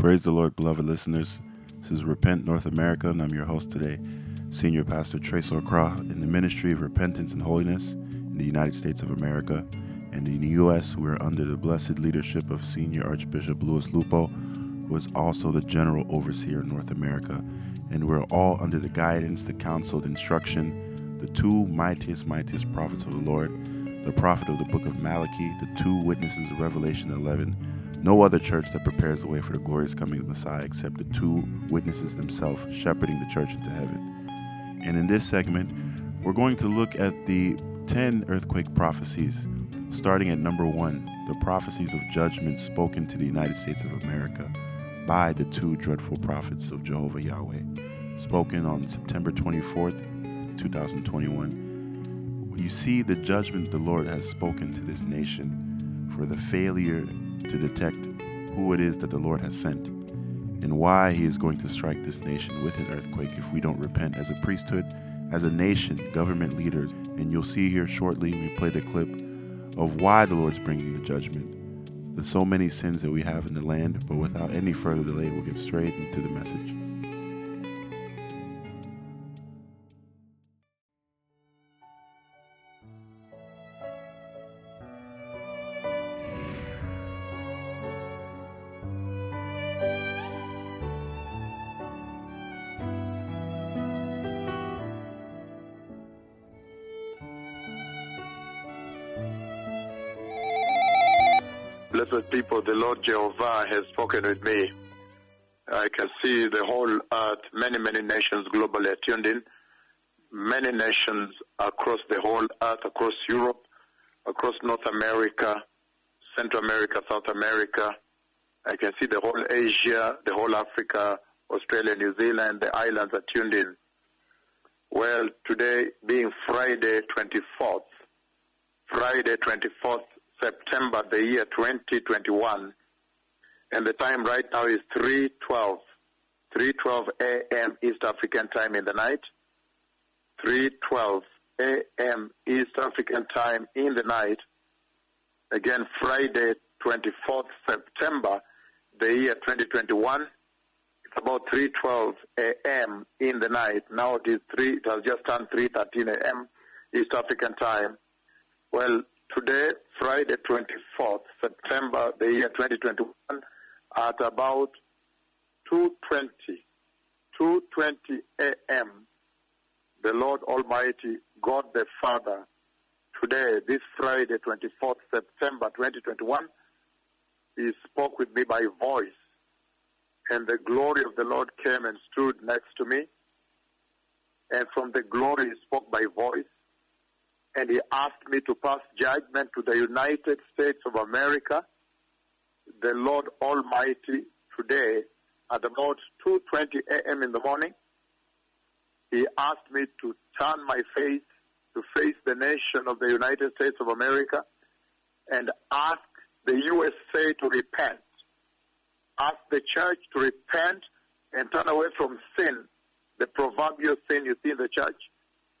Praise the Lord, beloved listeners. This is Repent North America, and I'm your host today, Senior Pastor Trace Lacroix in the Ministry of Repentance and Holiness in the United States of America. And in the U.S., we're under the blessed leadership of Senior Archbishop Louis Lupo, who is also the General Overseer in North America. And we're all under the guidance, the counsel, the instruction, the two mightiest, mightiest prophets of the Lord, the prophet of the book of Malachi, the two witnesses of Revelation 11. No other church that prepares the way for the glorious coming of Messiah except the two witnesses themselves shepherding the church into heaven. And in this segment, we're going to look at the 10 earthquake prophecies, starting at number one the prophecies of judgment spoken to the United States of America by the two dreadful prophets of Jehovah Yahweh, spoken on September 24th, 2021 you see the judgment the Lord has spoken to this nation for the failure to detect who it is that the Lord has sent and why He is going to strike this nation with an earthquake if we don't repent as a priesthood, as a nation, government leaders. And you'll see here shortly, we play the clip of why the Lord's bringing the judgment. There's so many sins that we have in the land, but without any further delay, we'll get straight into the message. People, the Lord Jehovah has spoken with me. I can see the whole earth, many, many nations globally are tuned in. Many nations across the whole earth, across Europe, across North America, Central America, South America. I can see the whole Asia, the whole Africa, Australia, New Zealand, the islands are tuned in. Well, today being Friday 24th, Friday 24th September the year 2021, and the time right now is 3:12, 3:12 a.m. East African time in the night, 3:12 a.m. East African time in the night. Again, Friday 24th September the year 2021. It's about 3:12 a.m. in the night. Now it is three. It has just turned 3:13 a.m. East African time. Well, today, Friday 24th September, the year 2021, at about 2.20, 2.20 a.m., the Lord Almighty, God the Father, today, this Friday 24th September 2021, He spoke with me by voice, and the glory of the Lord came and stood next to me, and from the glory He spoke by voice, and he asked me to pass judgment to the United States of America, the Lord Almighty, today at about 2.20 a.m. in the morning. He asked me to turn my face to face the nation of the United States of America and ask the USA to repent. Ask the church to repent and turn away from sin, the proverbial sin you see in the church,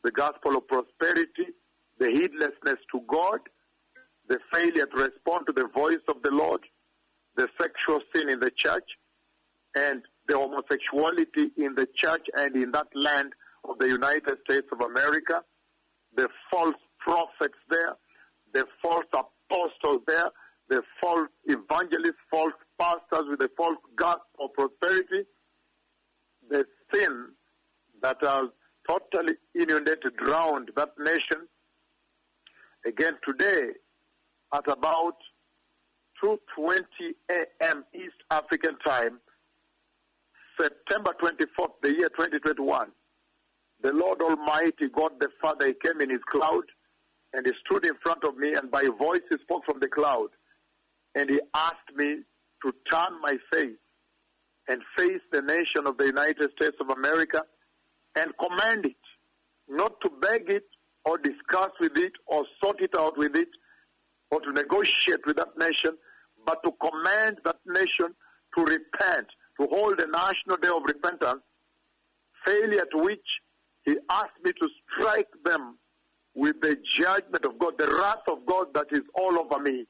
the gospel of prosperity, the heedlessness to God, the failure to respond to the voice of the Lord, the sexual sin in the church, and the homosexuality in the church and in that land of the United States of America, the false prophets there, the false apostles there, the false evangelists, false pastors with the false gospel of prosperity, the sin that has totally inundated, drowned that nation again today at about 2.20 a.m. East African time, September 24th, the year 2021, the Lord Almighty, God the Father, he came in his cloud and he stood in front of me and by voice he spoke from the cloud and he asked me to turn my face and face the nation of the United States of America and command it, not to beg it, or discuss with it or sort it out with it or to negotiate with that nation, but to command that nation to repent, to hold a national day of repentance, failure to which he asked me to strike them with the judgment of God, the wrath of God that is all over me.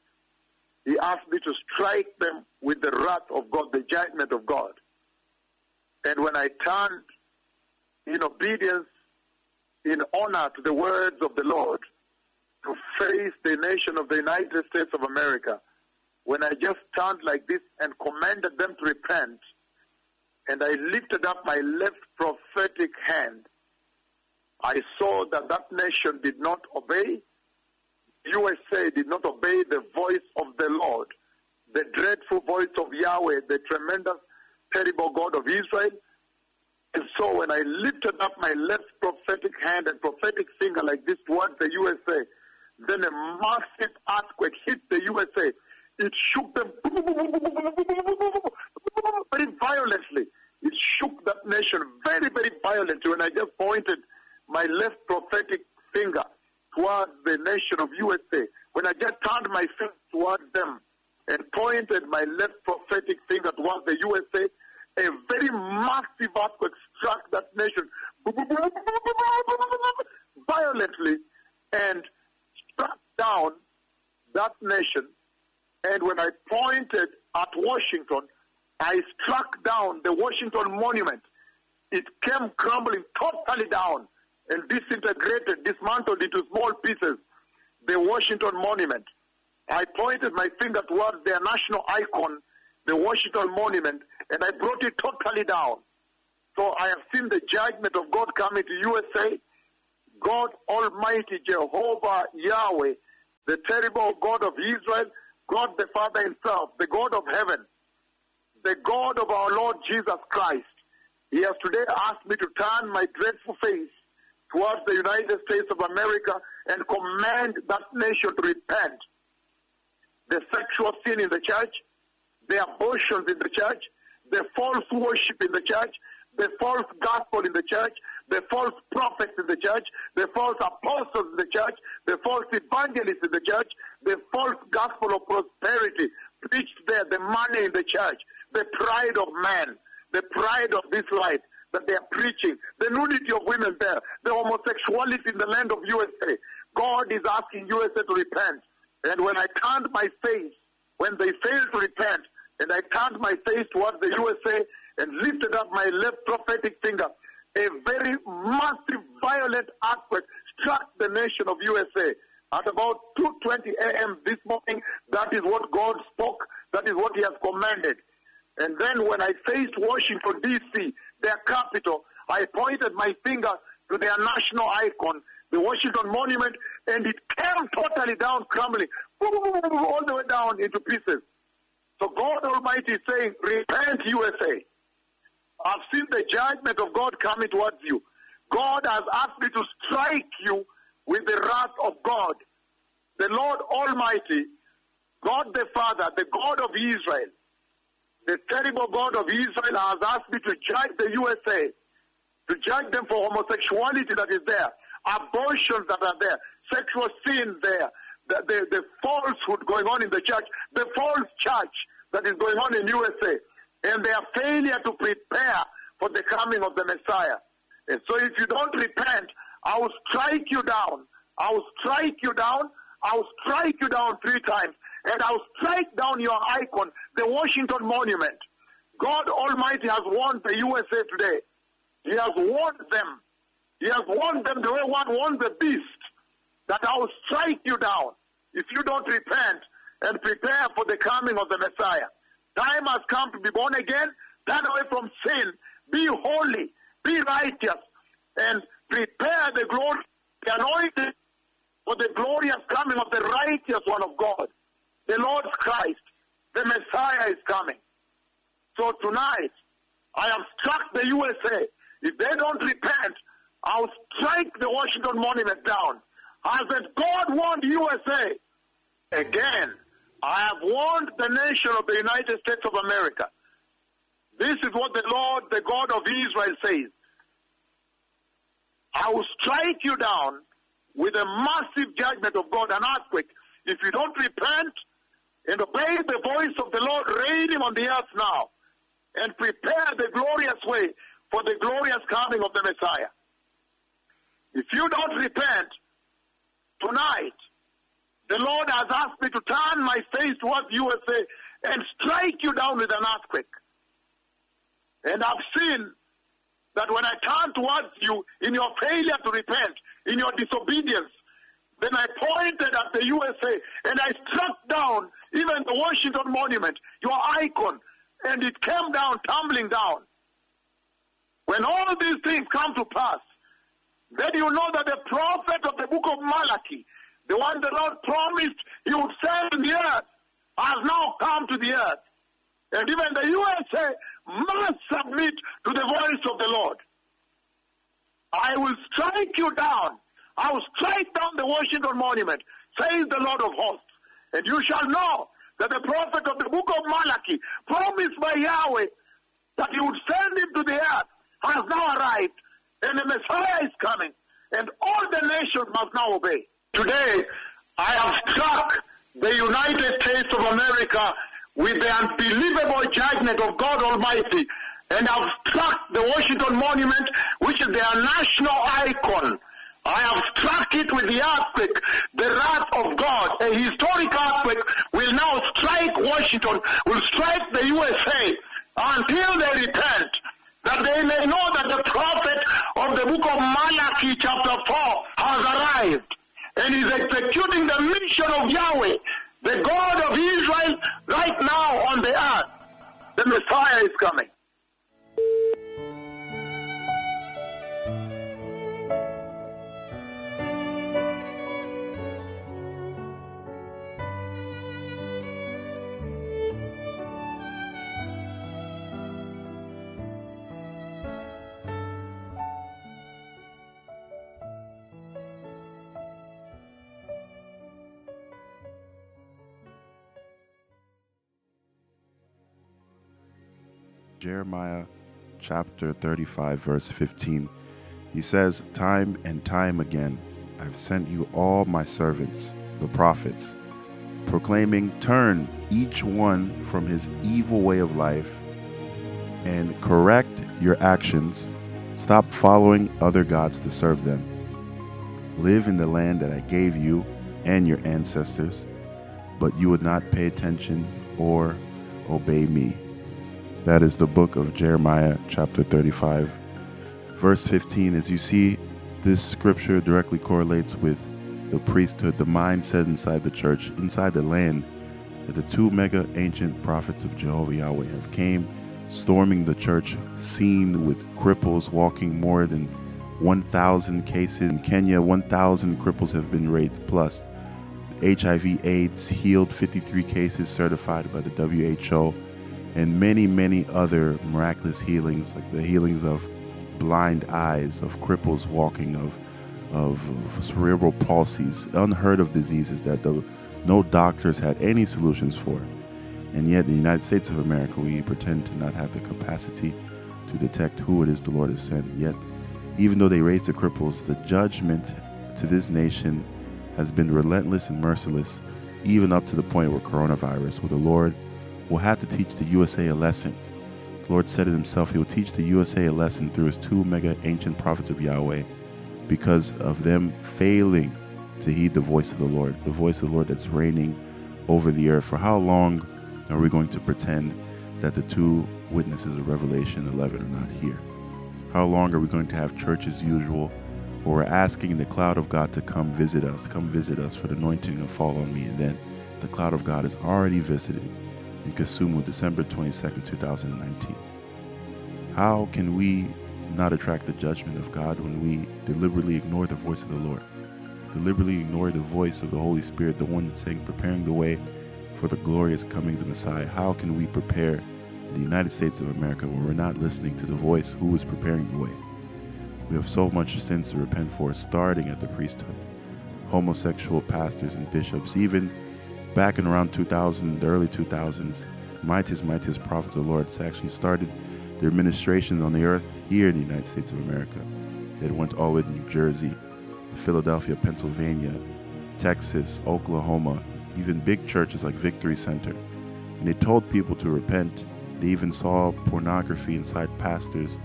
He asked me to strike them with the wrath of God, the judgment of God. And when I turned in obedience, in honor to the words of the Lord, to face the nation of the United States of America, when I just turned like this and commanded them to repent, and I lifted up my left prophetic hand, I saw that that nation did not obey. USA did not obey the voice of the Lord, the dreadful voice of Yahweh, the tremendous, terrible God of Israel. And so when I lifted up my left prophetic hand and prophetic finger like this towards the USA, then a massive earthquake hit the USA. It shook them very violently. It shook that nation very, very violently when I just pointed my left prophetic finger towards the nation of USA. When I just turned my face towards them and pointed my left prophetic finger towards the USA, a very massive earthquake struck that nation violently and struck down that nation. And when I pointed at Washington, I struck down the Washington Monument. It came crumbling totally down and disintegrated, dismantled into small pieces the Washington Monument. I pointed my finger towards their national icon, the Washington Monument, and I brought it totally down. So I have seen the judgment of God coming to USA. God Almighty Jehovah Yahweh, the terrible God of Israel, God the Father Himself, the God of heaven, the God of our Lord Jesus Christ. He has today asked me to turn my dreadful face towards the United States of America and command that nation to repent. The sexual sin in the church, the abortions in the church, the false worship in the church, the false gospel in the church, the false prophets in the church, the false apostles in the church, the false evangelists in the church, the false gospel of prosperity preached there, the money in the church, the pride of man, the pride of this life that they are preaching, the nudity of women there, the homosexuality in the land of USA. God is asking USA to repent. And when I turned my face, when they fail to repent, and I turned my face towards the USA and lifted up my left prophetic finger, a very massive, violent earthquake struck the nation of USA. At about 2.20 a.m. this morning, that is what God spoke. That is what he has commanded. And then when I faced Washington, D.C., their capital, I pointed my finger to their national icon, the Washington Monument, and it came totally down, crumbling, all the way down into pieces. So God Almighty is saying, repent USA. I've seen the judgment of God coming towards you. God has asked me to strike you with the wrath of God. The Lord Almighty, God the Father, the God of Israel, the terrible God of Israel has asked me to judge the USA, to judge them for homosexuality that is there, abortions that are there, sexual sin there, the, the, the falsehood going on in the church, the false church that is going on in USA, and their failure to prepare for the coming of the Messiah. And so if you don't repent, I will strike you down. I will strike you down. I will strike you down three times. And I'll strike down your icon, the Washington Monument. God Almighty has warned the USA today. He has warned them. He has warned them the way one warns the beast that I will strike you down if you don't repent and prepare for the coming of the Messiah. Time has come to be born again, turn away from sin, be holy, be righteous, and prepare the glory, the anointing for the glorious coming of the righteous one of God, the Lord Christ. The Messiah is coming. So tonight, I have struck the USA. If they don't repent, I'll strike the Washington Monument down. I said, God warned USA. Again, I have warned the nation of the United States of America. This is what the Lord, the God of Israel says. I will strike you down with a massive judgment of God, an earthquake. If you don't repent and obey the voice of the Lord, reign him on the earth now and prepare the glorious way for the glorious coming of the Messiah. If you don't repent tonight, the Lord has asked me to turn my face towards USA and strike you down with an earthquake. And I've seen that when I turn towards you in your failure to repent, in your disobedience, then I pointed at the USA and I struck down even the Washington Monument, your icon, and it came down, tumbling down. When all these things come to pass, then you know that the prophet of the book of Malachi, the one the Lord promised he would send in the earth, has now come to the earth. And even the USA must submit to the voice of the Lord. I will strike you down. I will strike down the Washington Monument, says the Lord of hosts. And you shall know that the prophet of the book of Malachi, promised by Yahweh that he would send him to the earth, has now arrived, and the Messiah is coming, and all the nations must now obey. Today, I have struck the United States of America with the unbelievable judgment of God Almighty, and have struck the Washington Monument, which is their national icon. I have struck it with the earthquake, the wrath of God. A historic earthquake will now strike Washington, will strike the USA until they repent, that they may know that the book of Malachi chapter 4 has arrived and is executing the mission of Yahweh, the God of Israel, right now on the earth. The Messiah is coming. Jeremiah chapter 35, verse 15. He says, Time and time again, I've sent you all my servants, the prophets, proclaiming, Turn each one from his evil way of life and correct your actions. Stop following other gods to serve them. Live in the land that I gave you and your ancestors, but you would not pay attention or obey me. That is the book of Jeremiah, chapter 35. Verse 15, as you see, this scripture directly correlates with the priesthood, the mindset inside the church, inside the land, that the two mega ancient prophets of Jehovah Yahweh have came storming the church, seen with cripples walking more than 1,000 cases. In Kenya, 1,000 cripples have been raised, plus HIV AIDS healed 53 cases certified by the WHO and many, many other miraculous healings, like the healings of blind eyes, of cripples walking, of, of, cerebral palsies, unheard of diseases that the, no doctors had any solutions for. And yet, in the United States of America, we pretend to not have the capacity to detect who it is the Lord has sent. Yet, even though they raised the cripples, the judgment to this nation has been relentless and merciless, even up to the point where coronavirus, where the Lord will have to teach the USA a lesson. The Lord said it himself, He will teach the USA a lesson through His two mega ancient prophets of Yahweh because of them failing to heed the voice of the Lord, the voice of the Lord that's reigning over the earth. For how long are we going to pretend that the two witnesses of Revelation 11 are not here? How long are we going to have church as usual? Or we're asking the cloud of God to come visit us, come visit us for the anointing to fall on me. And then the cloud of God is already visited in Kisumu, December 22nd, 2019. How can we not attract the judgment of God when we deliberately ignore the voice of the Lord? Deliberately ignore the voice of the Holy Spirit, the one saying, preparing the way for the glorious coming of the Messiah. How can we prepare the United States of America when we're not listening to the voice who is preparing the way? We have so much sins to repent for, starting at the priesthood. Homosexual pastors and bishops, even back in around 2000, the early 2000s, mightiest, mightiest prophets of the Lord actually started their administration on the earth here in the United States of America. They went all the way to New Jersey, Philadelphia, Pennsylvania, Texas, Oklahoma, even big churches like Victory Center. And they told people to repent. They even saw pornography inside pastors'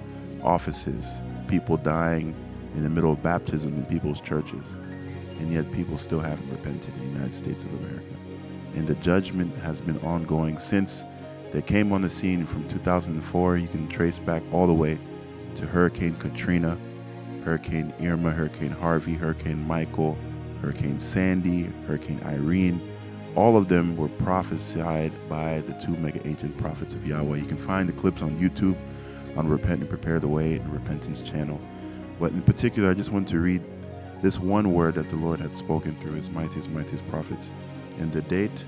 offices, people dying in the middle of baptism in people's churches. and yet people still haven't repented in the United States of America. And the judgment has been ongoing since they came on the scene from 2004. You can trace back all the way to Hurricane Katrina, Hurricane Irma, Hurricane Harvey, Hurricane Michael, Hurricane Sandy, Hurricane Irene. All of them were prophesied by the two mega ancient prophets of Yahweh. You can find the clips on YouTube on Repent and Prepare the Way and Repentance channel. But in particular, I just want to read this one word that the Lord had spoken through his mightiest, mightiest prophets. And the date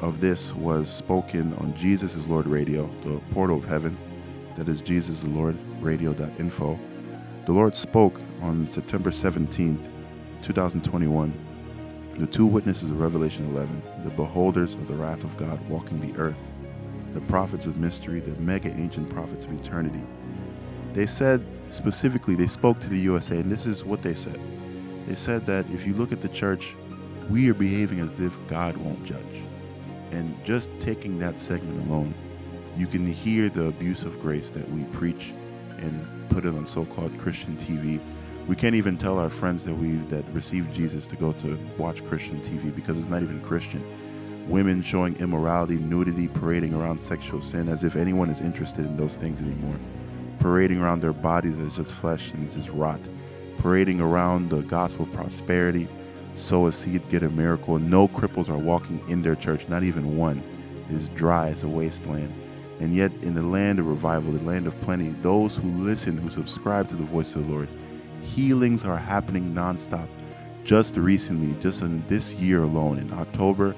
of this was spoken on Jesus is Lord Radio, the portal of heaven. That is Jesus the Lord Radio.info. The Lord spoke on September 17th, 2021. The two witnesses of Revelation 11, the beholders of the wrath of God walking the earth, the prophets of mystery, the mega ancient prophets of eternity. They said specifically, they spoke to the USA, and this is what they said. They said that if you look at the church, we are behaving as if God won't judge. And just taking that segment alone, you can hear the abuse of grace that we preach and put it on so-called Christian TV. We can't even tell our friends that we that received Jesus to go to watch Christian TV because it's not even Christian. Women showing immorality, nudity, parading around sexual sin as if anyone is interested in those things anymore. Parading around their bodies as just flesh and just rot. Parading around the gospel prosperity, sow a seed, get a miracle. No cripples are walking in their church, not even one. It is dry as a wasteland. And yet, in the land of revival, the land of plenty, those who listen, who subscribe to the voice of the Lord, healings are happening nonstop. Just recently, just in this year alone, in October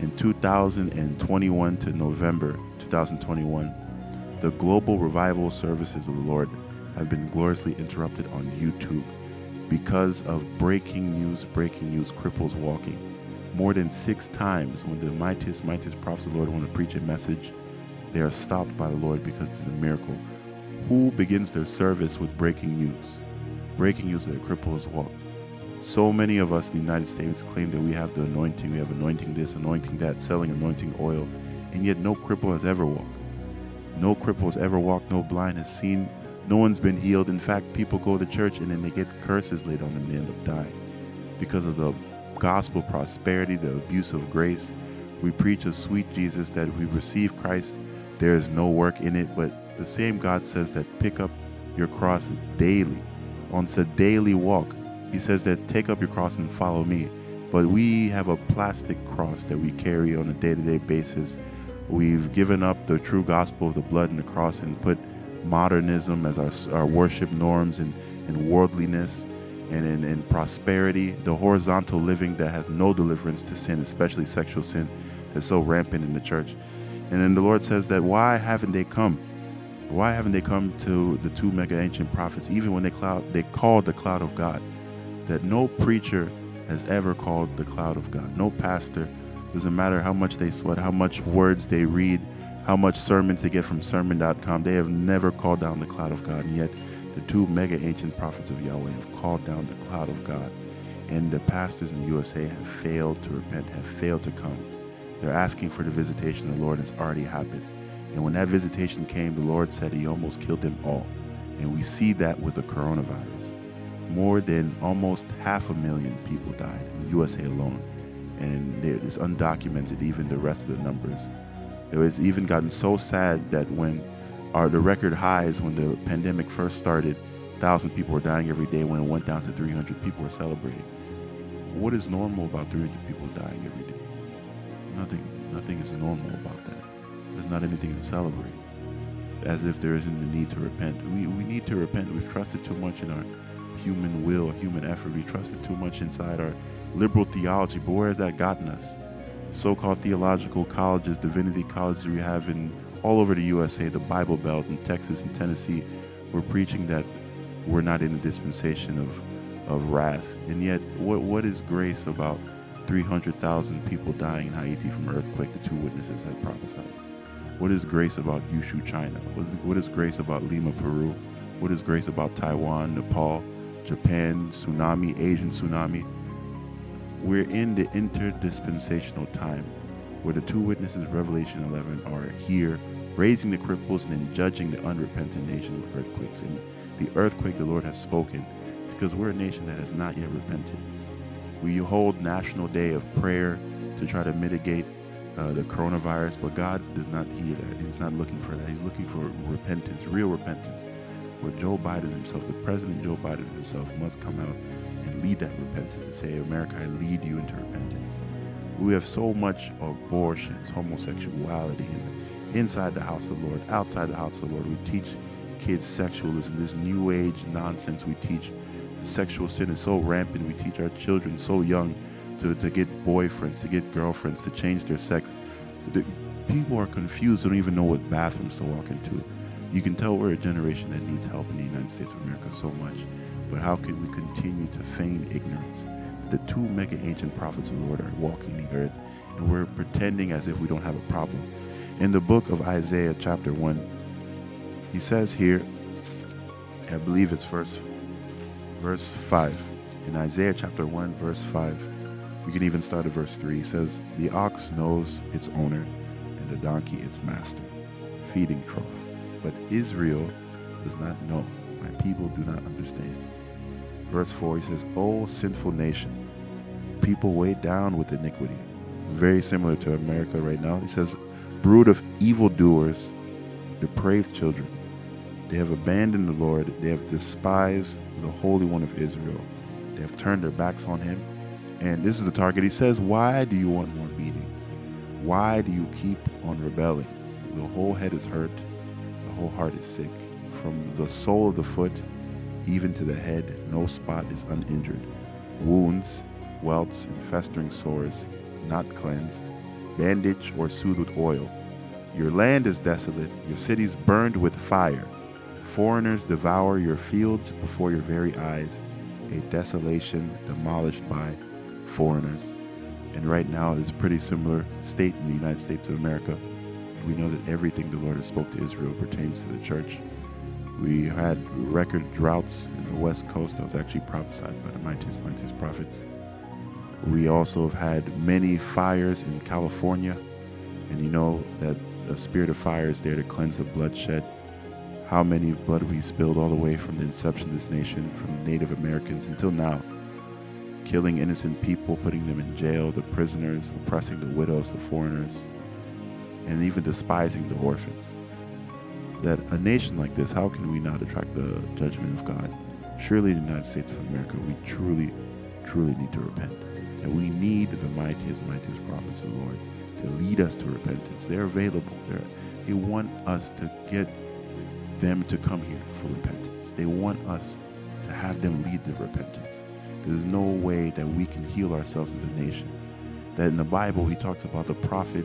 in 2021 to November 2021, the global revival services of the Lord have been gloriously interrupted on YouTube because of breaking news, breaking news, cripples walking. More than six times when the mightiest, mightiest prophet of the Lord want to preach a message, they are stopped by the Lord because it's a miracle. Who begins their service with breaking news? Breaking news that a cripple has walked. So many of us in the United States claim that we have the anointing, we have anointing this, anointing that, selling anointing oil, and yet no cripple has ever walked. No cripple has ever walked, no blind has seen, no one's been healed. In fact, people go to church and then they get curses laid on them and they end up dying because of the gospel prosperity, the abuse of grace. We preach a sweet Jesus that we receive Christ. There is no work in it, but the same God says that pick up your cross daily. On a daily walk, He says that take up your cross and follow me. But we have a plastic cross that we carry on a day to day basis. We've given up the true gospel of the blood and the cross and put modernism as our, our worship norms and, and worldliness and, in, and prosperity, the horizontal living that has no deliverance to sin, especially sexual sin, that's so rampant in the church. And then the Lord says that why haven't they come? Why haven't they come to the two mega ancient prophets, even when they cloud they called the cloud of God? That no preacher has ever called the cloud of God. No pastor. Doesn't matter how much they sweat, how much words they read, how much sermons they get from sermon.com. They have never called down the cloud of God. And yet the two mega ancient prophets of Yahweh have called down the cloud of God. And the pastors in the USA have failed to repent, have failed to come. They're asking for the visitation of the Lord, and it's already happened. And when that visitation came, the Lord said he almost killed them all. And we see that with the coronavirus. More than almost half a million people died in the USA alone. And it is undocumented, even the rest of the numbers. It was even gotten so sad that when our the record highs when the pandemic first started, thousand people were dying every day. When it went down to 300, people were celebrating. What is normal about 300 people dying every day? Nothing. Nothing is normal about that. There's not anything to celebrate. As if there isn't the need to repent. We, we need to repent. We've trusted too much in our human will, human effort. We trusted too much inside our liberal theology. But where has that gotten us? So-called theological colleges, divinity colleges we have in all over the USA, the Bible Belt in Texas and Tennessee, we're preaching that we're not in the dispensation of, of wrath. And yet, what, what is grace about 300,000 people dying in Haiti from earthquake, the two witnesses had prophesied? What is grace about Yushu, China? What is, what is grace about Lima, Peru? What is grace about Taiwan, Nepal, Japan, tsunami, Asian tsunami? We're in the interdispensational time where the two witnesses of Revelation 11 are here, raising the cripples and then judging the unrepentant nation with earthquakes. And the earthquake the Lord has spoken because we're a nation that has not yet repented. We hold National Day of Prayer to try to mitigate uh, the coronavirus, but God does not hear that. He's not looking for that. He's looking for repentance, real repentance, where Joe Biden himself, the President Joe Biden himself, must come out and lead that repentance and say, America, I lead you into repentance. We have so much abortions, homosexuality, inside the house of the Lord, outside the house of the Lord. We teach kids sexualism, this new age nonsense we teach. Sexual sin is so rampant. We teach our children so young to, to get boyfriends, to get girlfriends, to change their sex. The, people are confused, they don't even know what bathrooms to walk into. You can tell we're a generation that needs help in the United States of America so much. But how can we continue to feign ignorance? The two mega ancient prophets of the Lord are walking the earth, and we're pretending as if we don't have a problem. In the book of Isaiah, chapter 1, he says here, I believe it's verse, verse 5. In Isaiah chapter 1, verse 5, we can even start at verse 3. He says, The ox knows its owner, and the donkey its master, feeding trough. But Israel does not know. My people do not understand. Verse 4, he says, O sinful nation, people weighed down with iniquity. Very similar to America right now. He says, Brood of evildoers, depraved children. They have abandoned the Lord. They have despised the Holy One of Israel. They have turned their backs on him. And this is the target. He says, Why do you want more beatings? Why do you keep on rebelling? The whole head is hurt, the whole heart is sick. From the sole of the foot even to the head, no spot is uninjured. Wounds, welts, and festering sores, not cleansed, bandaged or soothed with oil. Your land is desolate, your cities burned with fire. Foreigners devour your fields before your very eyes, a desolation demolished by foreigners. And right now, it's a pretty similar state in the United States of America. We know that everything the Lord has spoke to Israel pertains to the church. We had record droughts in the west coast that was actually prophesied by the mightiest, mightiest prophets. We also have had many fires in California, and you know that the spirit of fire is there to cleanse the bloodshed. How many blood we spilled all the way from the inception of this nation, from Native Americans until now, killing innocent people, putting them in jail, the prisoners, oppressing the widows, the foreigners, and even despising the orphans that a nation like this, how can we not attract the judgment of God? Surely the United States of America, we truly, truly need to repent. And we need the mightiest, mightiest prophets of the Lord to lead us to repentance. They're available. They're, they want us to get them to come here for repentance. They want us to have them lead the repentance. There's no way that we can heal ourselves as a nation. That in the Bible, he talks about the prophet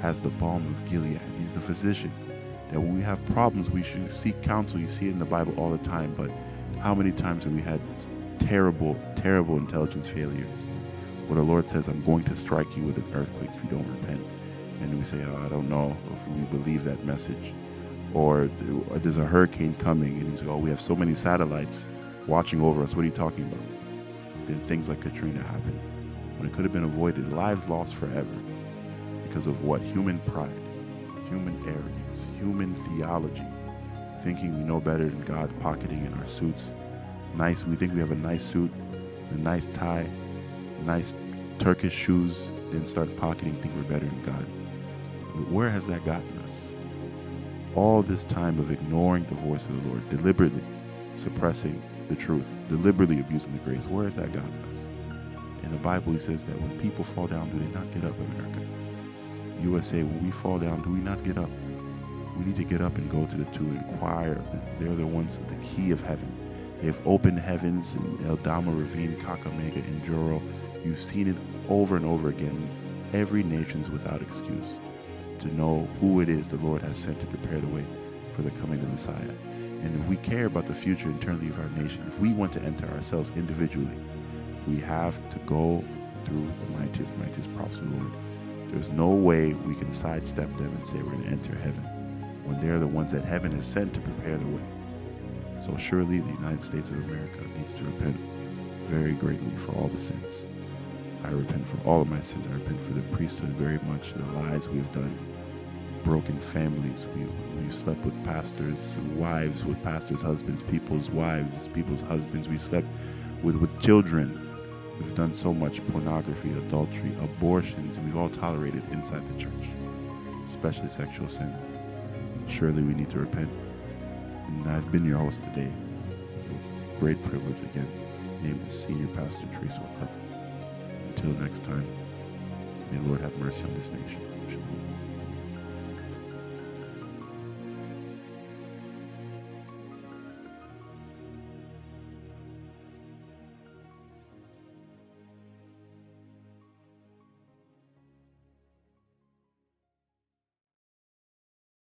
has the balm of Gilead. He's the physician that when we have problems, we should seek counsel. You see it in the Bible all the time, but how many times have we had terrible, terrible intelligence failures where the Lord says, I'm going to strike you with an earthquake if you don't repent? And we say, oh, I don't know if we believe that message. Or there's a hurricane coming, and you say, oh, we have so many satellites watching over us. What are you talking about? Then things like Katrina happen when it could have been avoided, lives lost forever because of what? Human pride human arrogance, human theology, thinking we know better than God, pocketing in our suits. Nice, we think we have a nice suit, a nice tie, nice Turkish shoes, then start pocketing, think we're better than God. But Where has that gotten us? All this time of ignoring the voice of the Lord, deliberately suppressing the truth, deliberately abusing the grace, where has that gotten us? In the Bible, he says that when people fall down, do they not get up, America? USA, when we fall down, do we not get up? We need to get up and go to the two, inquire. They're the ones with the key of heaven. They've opened heavens in Eldama Ravine, Kakamega, and Joro. You've seen it over and over again. Every nation's without excuse to know who it is the Lord has sent to prepare the way for the coming of the Messiah. And if we care about the future internally of our nation, if we want to enter ourselves individually, we have to go through the mightiest, mightiest prophets of the Lord. There's no way we can sidestep them and say we're going to enter heaven when they're the ones that heaven has sent to prepare the way. So surely the United States of America needs to repent very greatly for all the sins. I repent for all of my sins. I repent for the priesthood very much, the lies we have done, broken families. We, we've slept with pastors' wives, with pastors' husbands, people's wives, people's husbands. We slept with, with children We've done so much pornography, adultery, abortions, we've all tolerated inside the church, especially sexual sin. Surely we need to repent. And I've been your host today. A great privilege again. Name is Senior Pastor Trace O'Croft. Until next time, may Lord have mercy on this nation.